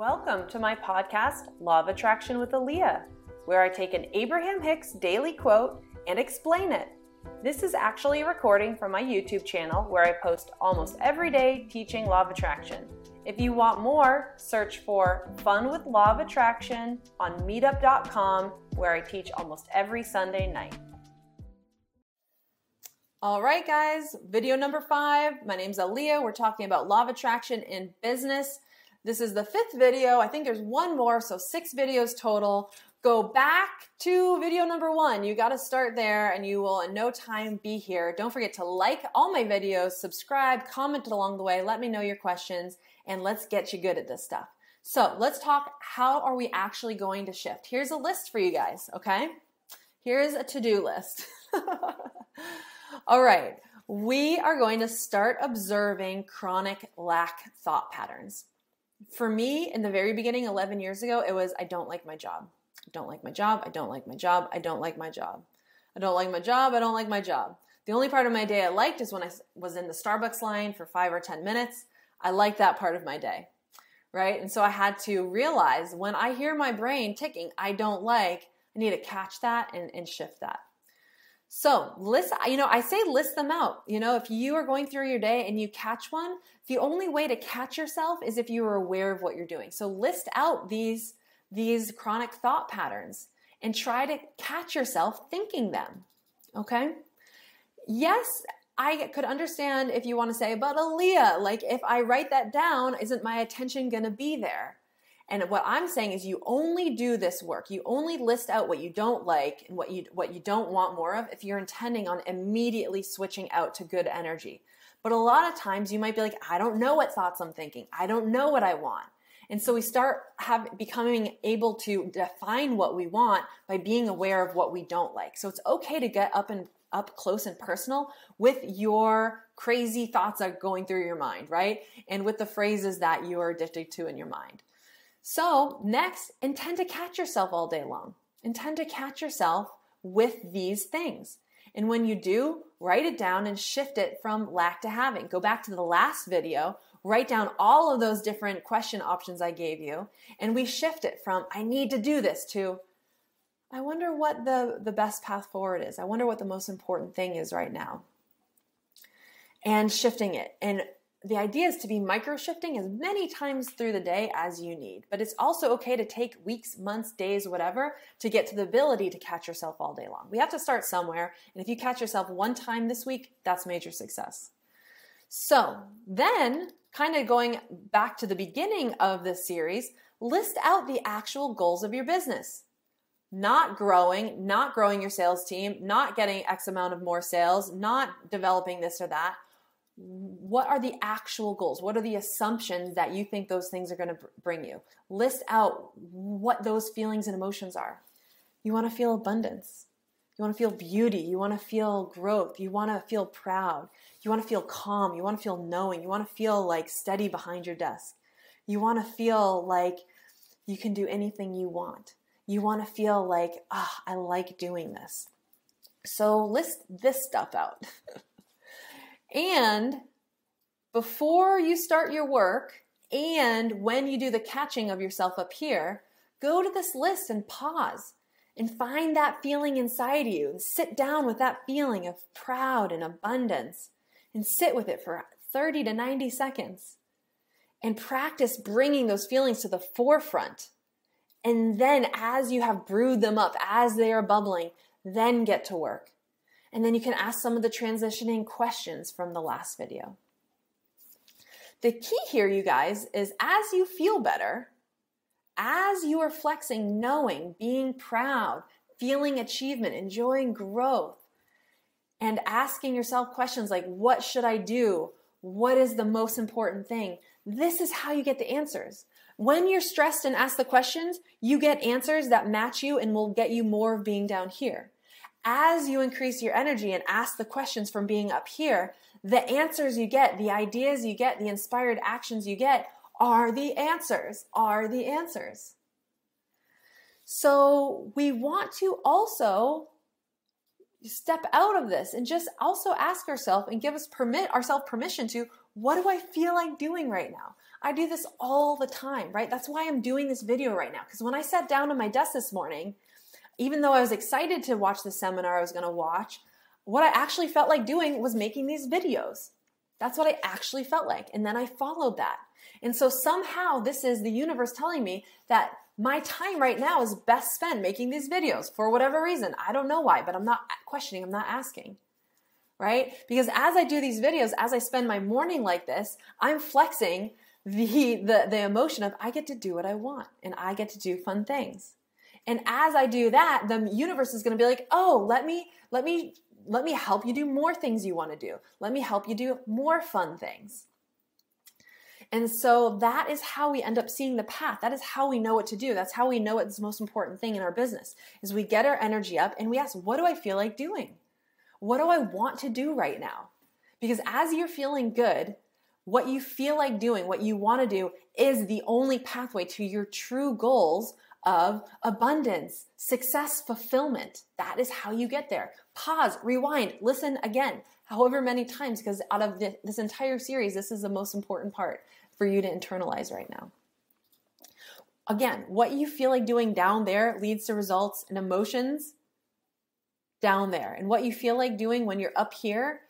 Welcome to my podcast, Law of Attraction with Aaliyah, where I take an Abraham Hicks daily quote and explain it. This is actually a recording from my YouTube channel where I post almost every day teaching Law of Attraction. If you want more, search for Fun with Law of Attraction on meetup.com where I teach almost every Sunday night. All right, guys, video number five. My name's Aaliyah. We're talking about Law of Attraction in business. This is the fifth video. I think there's one more, so six videos total. Go back to video number one. You got to start there and you will in no time be here. Don't forget to like all my videos, subscribe, comment along the way, let me know your questions, and let's get you good at this stuff. So let's talk how are we actually going to shift? Here's a list for you guys, okay? Here's a to do list. all right, we are going to start observing chronic lack thought patterns for me in the very beginning 11 years ago it was i don't like my job. I don't like my job. I don't like my job. I don't like my job. I don't like my job. I don't like my job. The only part of my day i liked is when i was in the starbucks line for five or ten minutes. I liked that part of my day right? And so i had to realize when i hear my brain ticking i don't like i need to catch that and, and shift that so list, you know, I say list them out. You know, if you are going through your day and you catch one, the only way to catch yourself is if you are aware of what you're doing. So list out these, these chronic thought patterns and try to catch yourself thinking them. Okay. Yes, I could understand if you want to say, but Aaliyah, like if I write that down, isn't my attention going to be there? And what I'm saying is you only do this work. You only list out what you don't like and what you what you don't want more of if you're intending on immediately switching out to good energy. But a lot of times you might be like, I don't know what thoughts I'm thinking. I don't know what I want. And so we start have becoming able to define what we want by being aware of what we don't like. So it's okay to get up and up close and personal with your crazy thoughts that are going through your mind, right? And with the phrases that you are addicted to in your mind. So, next, intend to catch yourself all day long. Intend to catch yourself with these things. And when you do, write it down and shift it from lack to having. Go back to the last video, write down all of those different question options I gave you, and we shift it from I need to do this to I wonder what the, the best path forward is. I wonder what the most important thing is right now. And shifting it. And the idea is to be micro shifting as many times through the day as you need. But it's also okay to take weeks, months, days, whatever to get to the ability to catch yourself all day long. We have to start somewhere. And if you catch yourself one time this week, that's major success. So then, kind of going back to the beginning of this series, list out the actual goals of your business. Not growing, not growing your sales team, not getting X amount of more sales, not developing this or that what are the actual goals? What are the assumptions that you think those things are going to bring you? List out what those feelings and emotions are. You want to feel abundance. You want to feel beauty. You want to feel growth. You want to feel proud. You want to feel calm. You want to feel knowing. You want to feel like steady behind your desk. You want to feel like you can do anything you want. You want to feel like, ah, oh, I like doing this. So list this stuff out. And before you start your work and when you do the catching of yourself up here, go to this list and pause and find that feeling inside you and sit down with that feeling of proud and abundance and sit with it for 30 to 90 seconds and practice bringing those feelings to the forefront. And then, as you have brewed them up, as they are bubbling, then get to work. And then you can ask some of the transitioning questions from the last video. The key here, you guys, is as you feel better, as you are flexing, knowing, being proud, feeling achievement, enjoying growth, and asking yourself questions like, what should I do? What is the most important thing? This is how you get the answers. When you're stressed and ask the questions, you get answers that match you and will get you more of being down here as you increase your energy and ask the questions from being up here, the answers you get, the ideas you get, the inspired actions you get are the answers, are the answers. So we want to also step out of this and just also ask ourselves and give us permit ourselves permission to what do I feel like doing right now? I do this all the time, right? That's why I'm doing this video right now. Because when I sat down at my desk this morning, even though I was excited to watch the seminar I was going to watch, what I actually felt like doing was making these videos. That's what I actually felt like. And then I followed that. And so somehow this is the universe telling me that my time right now is best spent making these videos for whatever reason. I don't know why, but I'm not questioning, I'm not asking. Right? Because as I do these videos, as I spend my morning like this, I'm flexing the, the, the emotion of I get to do what I want and I get to do fun things. And as I do that, the universe is going to be like, "Oh, let me let me let me help you do more things you want to do. Let me help you do more fun things." And so that is how we end up seeing the path. That is how we know what to do. That's how we know what's the most important thing in our business is we get our energy up and we ask, what do I feel like doing? What do I want to do right now? Because as you're feeling good, what you feel like doing, what you want to do is the only pathway to your true goals of abundance, success, fulfillment. That is how you get there. Pause, rewind, listen again, however many times, because out of this entire series, this is the most important part for you to internalize right now. Again, what you feel like doing down there leads to results and emotions down there. And what you feel like doing when you're up here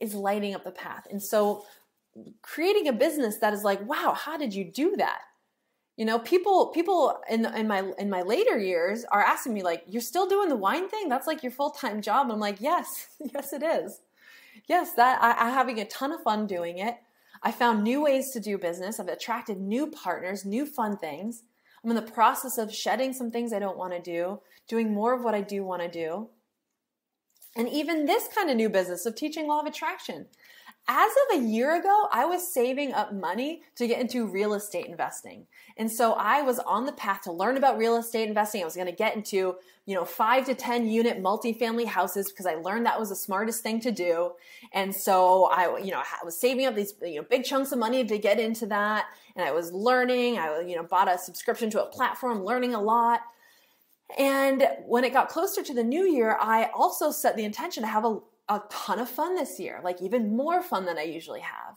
is lighting up the path. And so creating a business that is like, wow, how did you do that? You know, people people in in my in my later years are asking me like, "You're still doing the wine thing? That's like your full-time job." I'm like, "Yes. yes it is." Yes, that I, I'm having a ton of fun doing it. I found new ways to do business. I've attracted new partners, new fun things. I'm in the process of shedding some things I don't want to do, doing more of what I do want to do. And even this kind of new business of teaching law of attraction. As of a year ago, I was saving up money to get into real estate investing. And so I was on the path to learn about real estate investing. I was going to get into, you know, five to 10 unit multifamily houses because I learned that was the smartest thing to do. And so I, you know, I was saving up these, you know, big chunks of money to get into that. And I was learning. I, you know, bought a subscription to a platform, learning a lot. And when it got closer to the new year, I also set the intention to have a, a ton of fun this year, like even more fun than I usually have.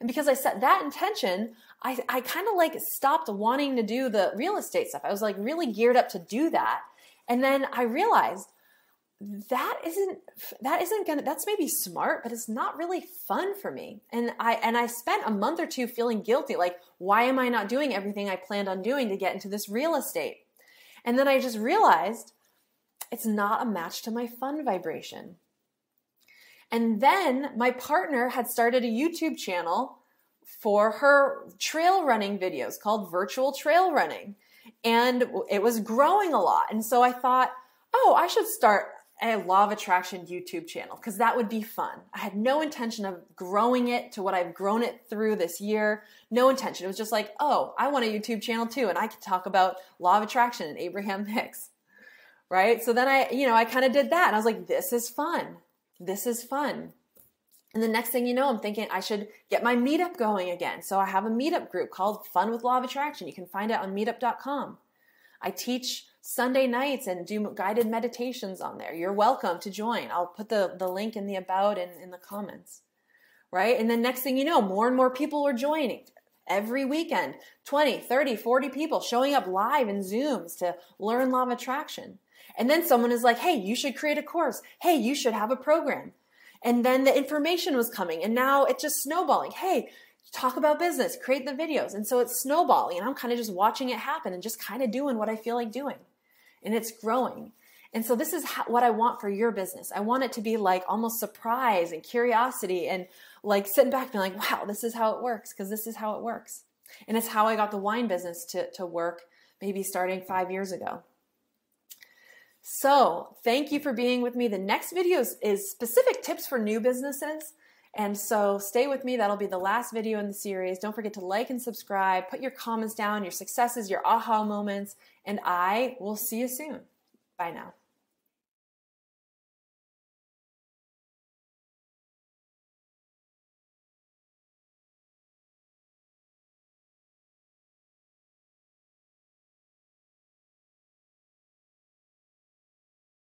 And because I set that intention, I, I kind of like stopped wanting to do the real estate stuff. I was like really geared up to do that. And then I realized that isn't that isn't gonna that's maybe smart but it's not really fun for me and i and i spent a month or two feeling guilty like why am i not doing everything i planned on doing to get into this real estate and then i just realized it's not a match to my fun vibration and then my partner had started a YouTube channel for her trail running videos called Virtual Trail Running. And it was growing a lot. And so I thought, oh, I should start a law of attraction YouTube channel because that would be fun. I had no intention of growing it to what I've grown it through this year. No intention. It was just like, oh, I want a YouTube channel too, and I could talk about law of attraction and Abraham Hicks. Right? So then I, you know, I kind of did that and I was like, this is fun this is fun. And the next thing you know, I'm thinking I should get my meetup going again. So I have a meetup group called Fun with Law of Attraction. You can find it on meetup.com. I teach Sunday nights and do guided meditations on there. You're welcome to join. I'll put the, the link in the about and in the comments. Right? And then next thing you know, more and more people are joining every weekend 20, 30, 40 people showing up live in Zooms to learn law of attraction. And then someone is like, hey, you should create a course. Hey, you should have a program. And then the information was coming, and now it's just snowballing. Hey, talk about business, create the videos. And so it's snowballing, and I'm kind of just watching it happen and just kind of doing what I feel like doing. And it's growing. And so this is how, what I want for your business. I want it to be like almost surprise and curiosity and like sitting back and being like, wow, this is how it works because this is how it works. And it's how I got the wine business to, to work maybe starting five years ago. So thank you for being with me. The next video is, is, specific tips for new businesses. And so stay with me. That'll be the last video in the series. Don't forget to like and subscribe. Put your comments down, your successes, your aha moments, and I will see you soon. Bye now.